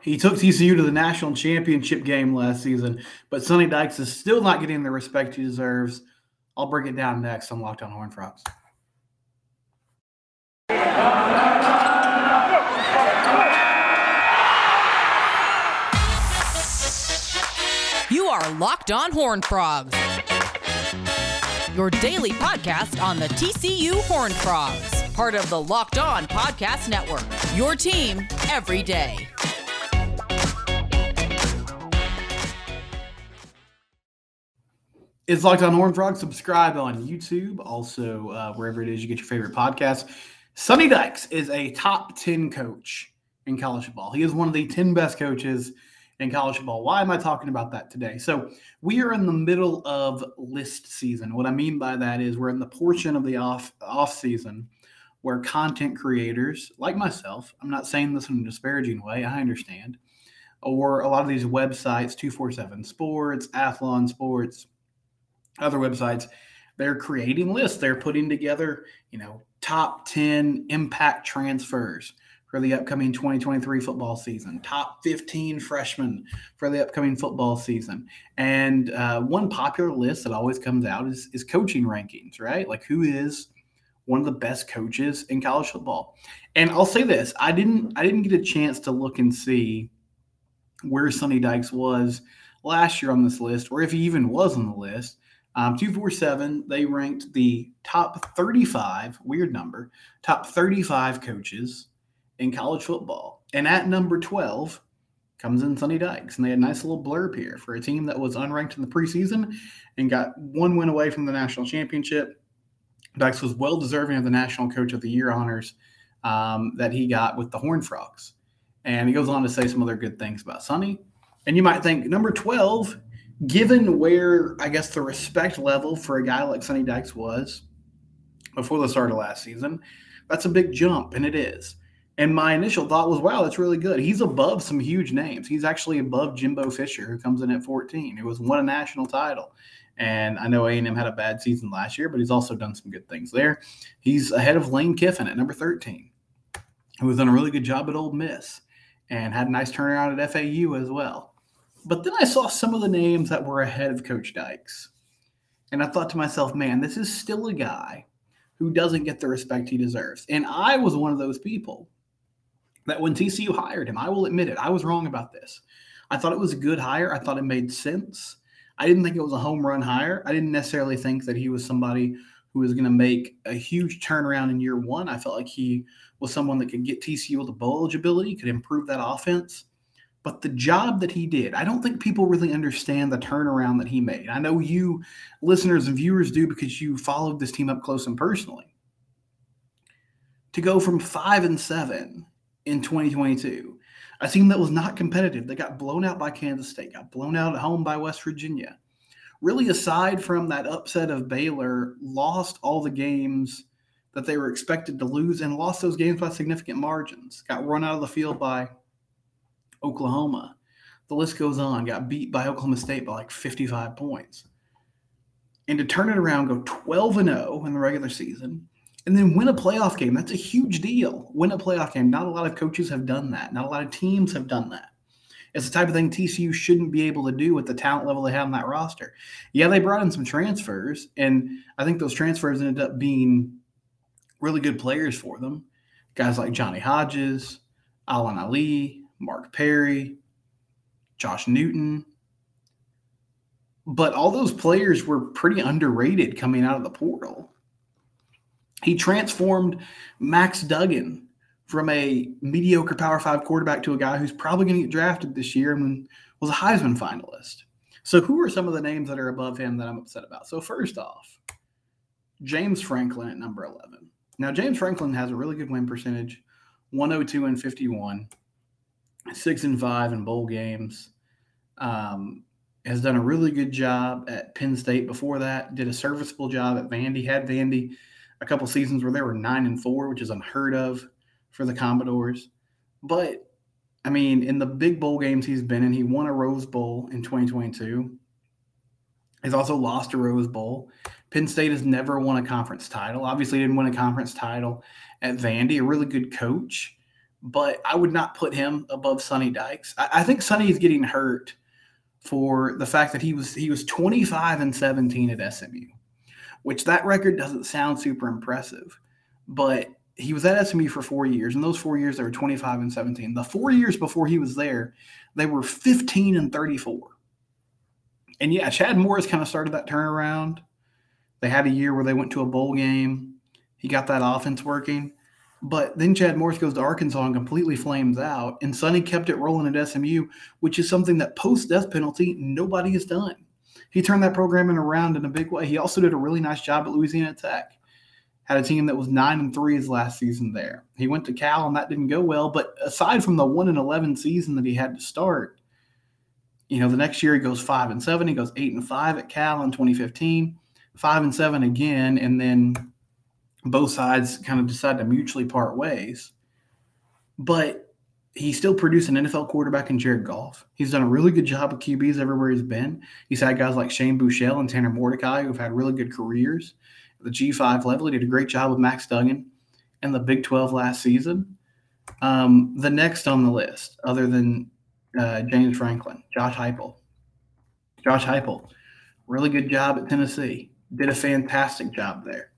He took TCU to the national championship game last season, but Sonny Dykes is still not getting the respect he deserves. I'll break it down next on Locked On Horned Frogs. You are Locked On Horned Frogs, your daily podcast on the TCU Horned Frogs, part of the Locked On Podcast Network. Your team every day. It's Locked On Horned Frogs. Subscribe on YouTube, also uh, wherever it is you get your favorite podcast. Sonny Dykes is a top 10 coach in college football. He is one of the 10 best coaches in college football. Why am I talking about that today? So, we are in the middle of list season. What I mean by that is we're in the portion of the off off season where content creators like myself, I'm not saying this in a disparaging way, I understand, or a lot of these websites, 247 Sports, Athlon Sports, other websites, they're creating lists. They're putting together, you know, top 10 impact transfers for the upcoming 2023 football season, top 15 freshmen for the upcoming football season. And uh, one popular list that always comes out is, is coaching rankings, right? Like who is one of the best coaches in college football. And I'll say this, I didn't I didn't get a chance to look and see where Sonny Dykes was last year on this list, or if he even was on the list. Um, 247, they ranked the top 35, weird number, top 35 coaches in college football. And at number 12 comes in Sonny Dykes. And they had a nice little blurb here for a team that was unranked in the preseason and got one win away from the national championship. Dykes was well deserving of the National Coach of the Year honors um, that he got with the Horned Frogs. And he goes on to say some other good things about Sonny. And you might think number 12 given where I guess the respect level for a guy like Sonny Dykes was before the start of last season, that's a big jump, and it is. And my initial thought was, wow, that's really good. He's above some huge names. He's actually above Jimbo Fisher, who comes in at 14, He was won a national title. And I know A&M had a bad season last year, but he's also done some good things there. He's ahead of Lane Kiffin at number 13, who has done a really good job at Ole Miss and had a nice turnaround at FAU as well. But then I saw some of the names that were ahead of Coach Dykes. And I thought to myself, man, this is still a guy who doesn't get the respect he deserves. And I was one of those people that when TCU hired him, I will admit it, I was wrong about this. I thought it was a good hire. I thought it made sense. I didn't think it was a home run hire. I didn't necessarily think that he was somebody who was going to make a huge turnaround in year one. I felt like he was someone that could get TCU with a bowl eligibility, could improve that offense. But the job that he did, I don't think people really understand the turnaround that he made. I know you listeners and viewers do because you followed this team up close and personally. To go from five and seven in 2022, a team that was not competitive, they got blown out by Kansas State, got blown out at home by West Virginia. Really, aside from that upset of Baylor, lost all the games that they were expected to lose and lost those games by significant margins. Got run out of the field by Oklahoma. The list goes on. Got beat by Oklahoma State by like 55 points. And to turn it around, go 12 and 0 in the regular season, and then win a playoff game. That's a huge deal. Win a playoff game. Not a lot of coaches have done that. Not a lot of teams have done that. It's the type of thing TCU shouldn't be able to do with the talent level they have on that roster. Yeah, they brought in some transfers, and I think those transfers ended up being really good players for them. Guys like Johnny Hodges, Alan Ali, Mark Perry, Josh Newton. But all those players were pretty underrated coming out of the portal. He transformed Max Duggan from a mediocre Power Five quarterback to a guy who's probably going to get drafted this year and was a Heisman finalist. So, who are some of the names that are above him that I'm upset about? So, first off, James Franklin at number 11. Now, James Franklin has a really good win percentage 102 and 51 six and five in bowl games. Um, has done a really good job at Penn State before that. Did a serviceable job at Vandy. Had Vandy a couple seasons where they were nine and four, which is unheard of for the Commodores. But I mean, in the big bowl games he's been in, he won a Rose Bowl in 2022. He's also lost a Rose Bowl. Penn State has never won a conference title. Obviously, didn't win a conference title at Vandy. A really good coach but I would not put him above Sonny Dykes. I, I think Sonny is getting hurt for the fact that he was he was 25 and 17 at SMU, which that record doesn't sound super impressive, but he was at SMU for four years, and those four years they were 25 and 17. The four years before he was there, they were 15 and 34. And yeah, Chad Morris kind of started that turnaround. They had a year where they went to a bowl game. He got that offense working. But then Chad Morris goes to Arkansas and completely flames out. And Sonny kept it rolling at SMU, which is something that post death penalty, nobody has done. He turned that program around in a big way. He also did a really nice job at Louisiana Tech had a team that was nine and three his last season there. He went to Cal and that didn't go well. But aside from the one and eleven season that he had to start, you know, the next year he goes five and seven. He goes eight and five at Cal in 2015, five and seven again, and then both sides kind of decide to mutually part ways. But he still produced an NFL quarterback in Jared Goff. He's done a really good job with QBs everywhere he's been. He's had guys like Shane Buechele and Tanner Mordecai who've had really good careers at the G5 level. He did a great job with Max Duggan and the Big 12 last season. Um, the next on the list, other than uh, James Franklin, Josh Heupel. Josh Heupel, really good job at Tennessee. Did a fantastic job there.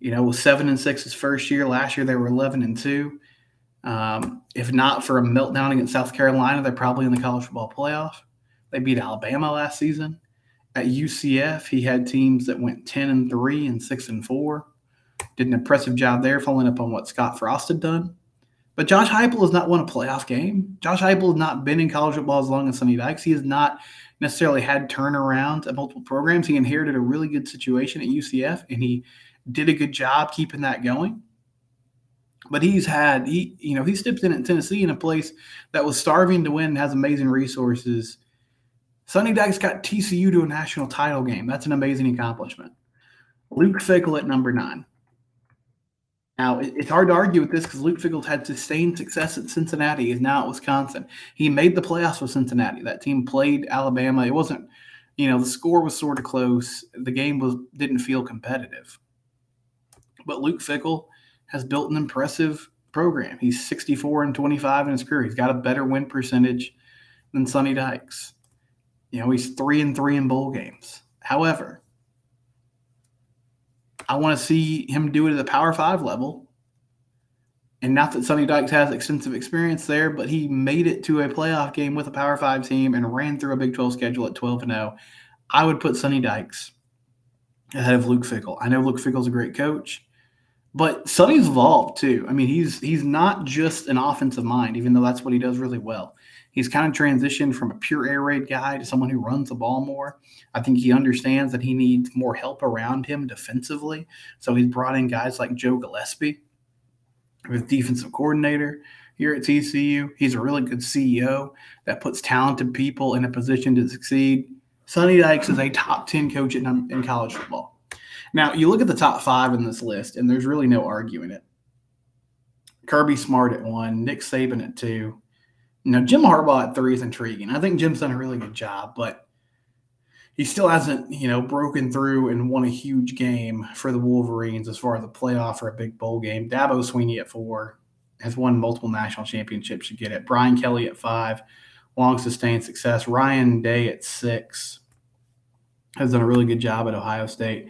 You know, was seven and six his first year. Last year they were eleven and two. Um, if not for a meltdown against South Carolina, they're probably in the college football playoff. They beat Alabama last season at UCF, he had teams that went 10 and 3 and 6 and 4. Did an impressive job there, following up on what Scott Frost had done. But Josh Heupel has not won a playoff game. Josh Heupel has not been in college football as long as Sonny Dykes. He has not necessarily had turnarounds at multiple programs. He inherited a really good situation at UCF, and he did a good job keeping that going. But he's had he, you know, he stepped in at Tennessee in a place that was starving to win, has amazing resources Sonny Dykes got TCU to a national title game. That's an amazing accomplishment. Luke Fickell at number nine. Now, it's hard to argue with this because Luke Fickell's had sustained success at Cincinnati. He's now at Wisconsin. He made the playoffs with Cincinnati. That team played Alabama. It wasn't, you know, the score was sort of close. The game was didn't feel competitive. But Luke Fickell has built an impressive program. He's 64 and 25 in his career. He's got a better win percentage than Sonny Dykes. You know, he's three and three in bowl games. However, I want to see him do it at the Power Five level. And not that Sonny Dykes has extensive experience there, but he made it to a playoff game with a Power Five team and ran through a Big 12 schedule at 12 and 0. I would put Sonny Dykes ahead of Luke Fickell. I know Luke Fickell's a great coach, but Sonny's evolved too. I mean, he's he's not just an offensive mind, even though that's what he does really well. He's kind of transitioned from a pure air raid guy to someone who runs the ball more. I think he understands that he needs more help around him defensively. So he's brought in guys like Joe Gillespie, with defensive coordinator here at TCU. He's a really good CEO that puts talented people in a position to succeed. Sonny Dykes is a top 10 coach in, in college football. Now, you look at the top five in this list, and there's really no arguing it. Kirby Smart at one, Nick Saban at two, Now, Jim Harbaugh at three is intriguing. I think Jim's done a really good job, but he still hasn't, you know, broken through and won a huge game for the Wolverines as far as a playoff or a big bowl game. Dabo Swinney at four has won multiple national championships. You get it. Brian Kelly at five, long sustained success. Ryan Day at six has done a really good job at Ohio State.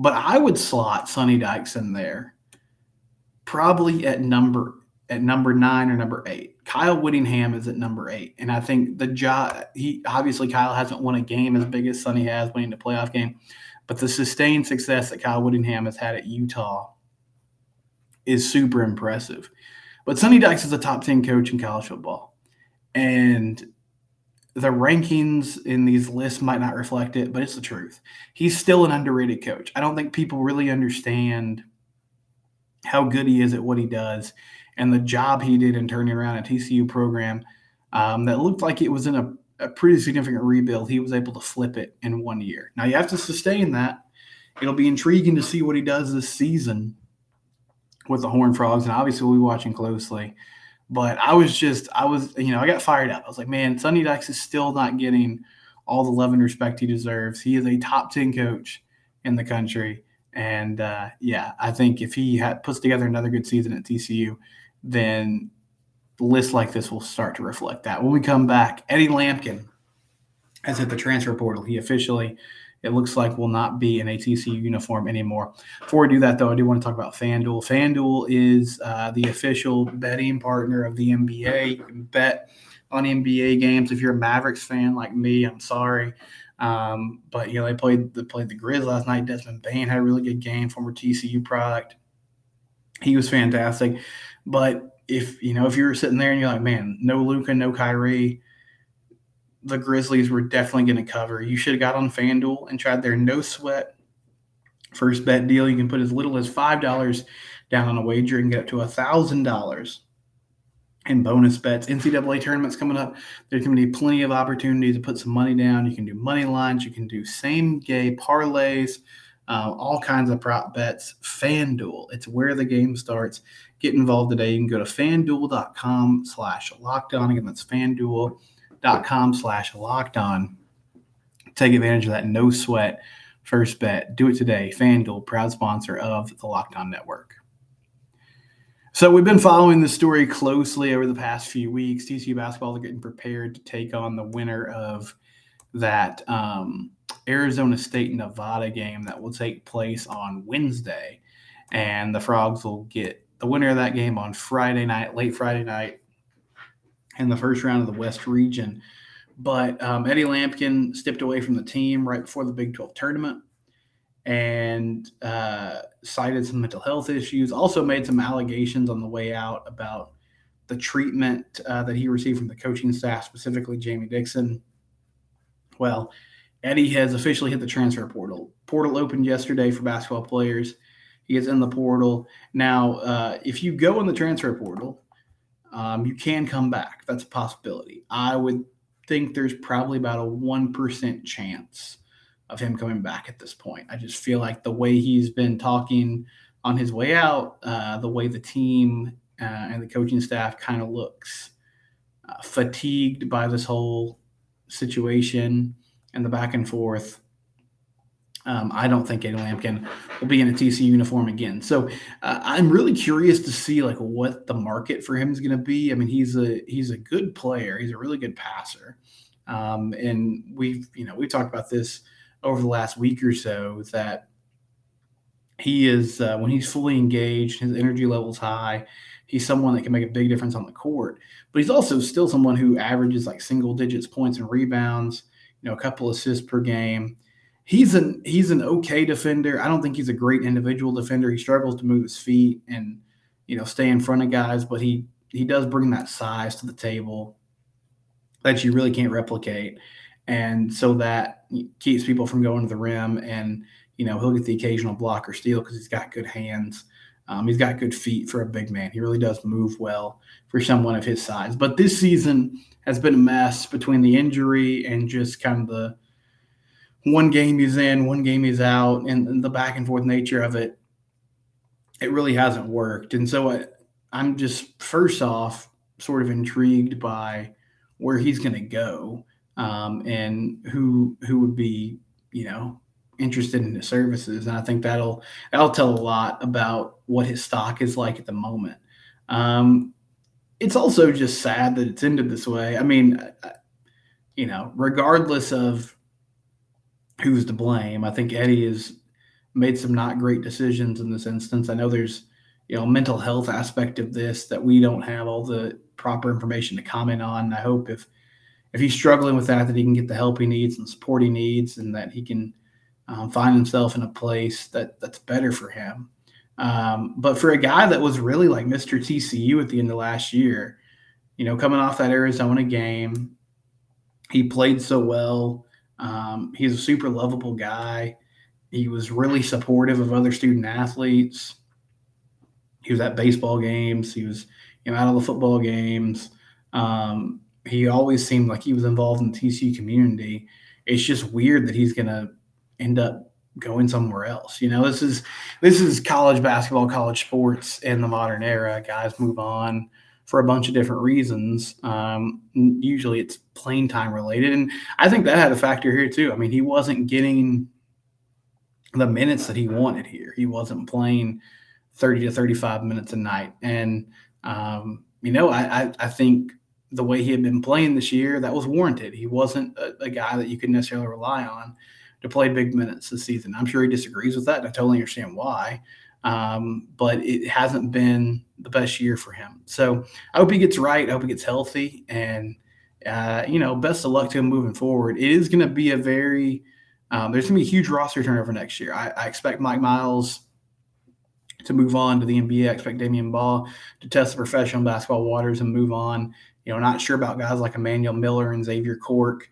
But I would slot Sonny Dykes in there, probably at number at number nine or number eight. Kyle Whittingham is at number eight. And I think the job, he obviously, Kyle hasn't won a game as big as Sonny has winning the playoff game, but the sustained success that Kyle Whittingham has had at Utah is super impressive. But Sonny Dykes is a top 10 coach in college football. And the rankings in these lists might not reflect it, but it's the truth. He's still an underrated coach. I don't think people really understand how good he is at what he does and the job he did in turning around a TCU program um, that looked like it was in a, a, pretty significant rebuild. He was able to flip it in one year. Now you have to sustain that. It'll be intriguing to see what he does this season with the Horned Frogs, and obviously we'll be watching closely. But I was just, I was, you know, I got fired up. I was like, man, Sonny Dykes is still not getting all the love and respect he deserves. He is a top 10 coach in the country. And uh, yeah, I think if he puts together another good season at TCU, then lists like this will start to reflect that. When we come back, Eddie Lampkin has hit the transfer portal. He officially, it looks like, will not be in a TCU uniform anymore. Before we do that, though, I do want to talk about FanDuel. FanDuel is uh, the official betting partner of the NBA. You can bet on NBA games. If you're a Mavericks fan like me, I'm sorry. Um, but you know they played they played the Grizz last night. Desmond Bane had a really good game, former TCU product. He was fantastic. But if you know if you're sitting there and you're like, man, no Luka, no Kyrie, the Grizzlies were definitely going to cover. You should have got on FanDuel and tried their no sweat first bet deal. You can put as little as five dollars down on a wager and get up to a thousand dollars and bonus bets. NCAA tournaments coming up. There's going to be plenty of opportunities to put some money down. You can do money lines. You can do same game parlays, uh, all kinds of prop bets. FanDuel, it's where the game starts. Get involved today. You can go to fanduel.com slash lockdown. Again, that's fanduel.com slash locked on. Take advantage of that no sweat first bet. Do it today. FanDuel, proud sponsor of the Locked On Network. So we've been following this story closely over the past few weeks. TCU basketball is getting prepared to take on the winner of that um, Arizona State Nevada game that will take place on Wednesday, and the Frogs will get the winner of that game on Friday night, late Friday night, in the first round of the West Region. But um, Eddie Lampkin stepped away from the team right before the Big 12 tournament and uh, cited some mental health issues. Also made some allegations on the way out about the treatment uh, that he received from the coaching staff, specifically Jamie Dixon. Well, Eddie has officially hit the transfer portal. Portal opened yesterday for basketball players. He is in the portal now. Uh, if you go in the transfer portal, um, you can come back. That's a possibility. I would think there's probably about a one percent chance of him coming back at this point. I just feel like the way he's been talking on his way out, uh, the way the team uh, and the coaching staff kind of looks uh, fatigued by this whole situation and the back and forth. Um, I don't think Eddie Lampkin will be in a TC uniform again. So uh, I'm really curious to see like what the market for him is going to be. I mean, he's a he's a good player. He's a really good passer, um, and we've you know we talked about this over the last week or so that he is uh, when he's fully engaged, his energy level's high. He's someone that can make a big difference on the court, but he's also still someone who averages like single digits points and rebounds. You know, a couple assists per game. He's an he's an okay defender. I don't think he's a great individual defender. He struggles to move his feet and you know stay in front of guys, but he he does bring that size to the table that you really can't replicate and so that keeps people from going to the rim. And you know he'll get the occasional block or steal because he's got good hands. Um, he's got good feet for a big man. He really does move well for someone of his size. But this season has been a mess between the injury and just kind of the one game he's in, one game he's out, and, the back and forth nature of it. It really hasn't worked. And so I, I'm just first off sort of intrigued by where he's going to go um, and who who would be you know interested in his services and i think that'll that'll tell a lot about what his stock is like at the moment um, it's also just sad that it's ended this way i mean you know regardless of who's to blame i think eddie has made some not great decisions in this instance i know there's you know mental health aspect of this that we don't have all the proper information to comment on i hope if if he's struggling with that, that he can get the help he needs and support he needs, and that he can um, find himself in a place that that's better for him. Um, but for a guy that was really like Mr. TCU at the end of last year, you know, coming off that Arizona game, he played so well. Um, he's a super lovable guy. He was really supportive of other student athletes. He was at baseball games. He was, you know, out of the football games. Um, he always seemed like he was involved in the TCU community. It's just weird that he's going to end up going somewhere else. You know, this is this is college basketball, college sports in the modern era. Guys move on for a bunch of different reasons. Um, usually, it's playing time related, and I think that had a factor here too. I mean, he wasn't getting the minutes that he wanted here. He wasn't playing thirty to thirty-five minutes a night, and um, you know, I, I, I think the way he had been playing this year, that was warranted. He wasn't a, a, guy that you could necessarily rely on to play big minutes this season. I'm sure he disagrees with that, and I totally understand why. Um, but it hasn't been the best year for him. So I hope he gets right. I hope he gets healthy, and uh, you know, best of luck to him moving forward. It is going to be a very um, there's going to be a huge roster turnover next year. I, I, expect Mike Miles to move on to the NBA. I expect Damion Baugh to test the professional basketball waters and move on. You know, not sure about guys like Emmanuel Miller and Xavier Cork.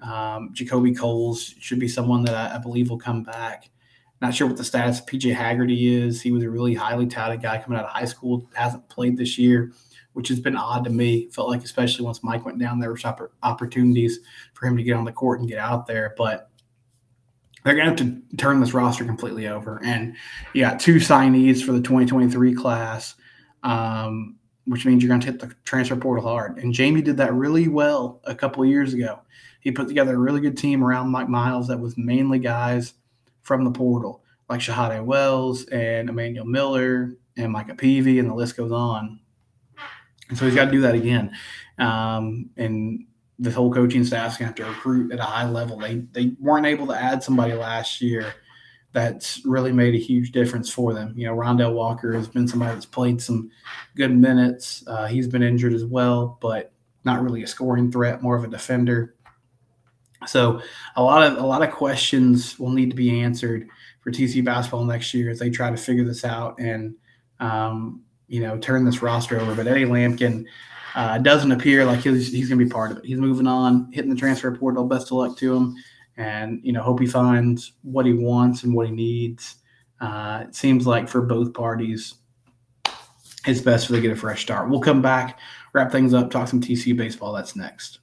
Um, JaKobe Coles should be someone that I, I, believe will come back. Not sure what the status of PJ Haggerty is. He was a really highly touted guy coming out of high school, hasn't played this year, which has been odd to me. Felt like, especially once Mike went down, there were opportunities for him to get on the court and get out there. But they're going to have to turn this roster completely over. And you got two signees for the 2023 class, um, which means you're going to hit the transfer portal hard. And Jamie did that really well a couple years ago. He put together a really good team around Mike Miles that was mainly guys from the portal, like Shahada Wells and Emmanuel Miller and Micah Peavy, and the list goes on. And so he's got to do that again. Um, and the whole coaching staff's going to have to recruit at a high level. They they weren't able to add somebody last year that's really made a huge difference for them. You know, Rondell Walker has been somebody that's played some good minutes. Uh, he's been injured as well, but not really a scoring threat, more of a defender. So a lot of a lot of questions will need to be answered for TC basketball next year as they try to figure this out and um, you know turn this roster over. But Eddie Lampkin uh, doesn't appear like he's, he's going to be part of it. He's moving on, hitting the transfer portal. Best of luck to him, and you know, hope he finds what he wants and what he needs. Uh, it seems like for both parties, it's best for they get a fresh start. We'll come back, wrap things up, talk some TCU baseball. That's next.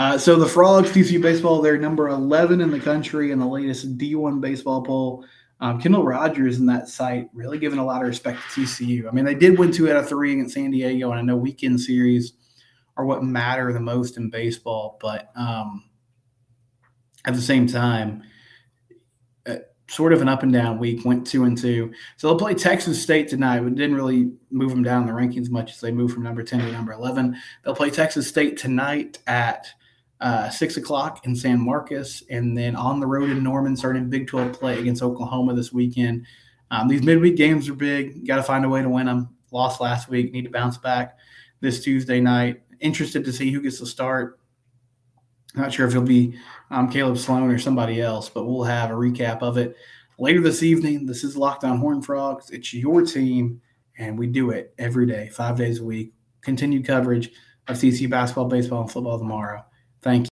Uh, so the Frogs, TCU baseball, they're number 11 in the country in the latest D1 baseball poll. Um, Kendall Rogers in that site really giving a lot of respect to TCU. I mean, they did win two out of three against San Diego, and I know weekend series are what matter the most in baseball. But um, at the same time, uh, sort of an up and down week. Went two and two, so they'll play Texas State tonight. But didn't really move them down the rankings much as they moved from number ten to number eleven. They'll play Texas State tonight at uh, six o'clock in San Marcos, and then on the road in Norman, starting Big 12 play against Oklahoma this weekend. Um, these midweek games are big. Got to find a way to win them. Lost last week, need to bounce back this Tuesday night. Interested to see who gets the start. Not sure if it'll be um, Caleb Sloan or somebody else, but we'll have a recap of it later this evening. This is Locked On Horned Frogs. It's your team, and we do it every day, five days a week. Continued coverage of CC basketball, baseball, and football tomorrow. Thank you.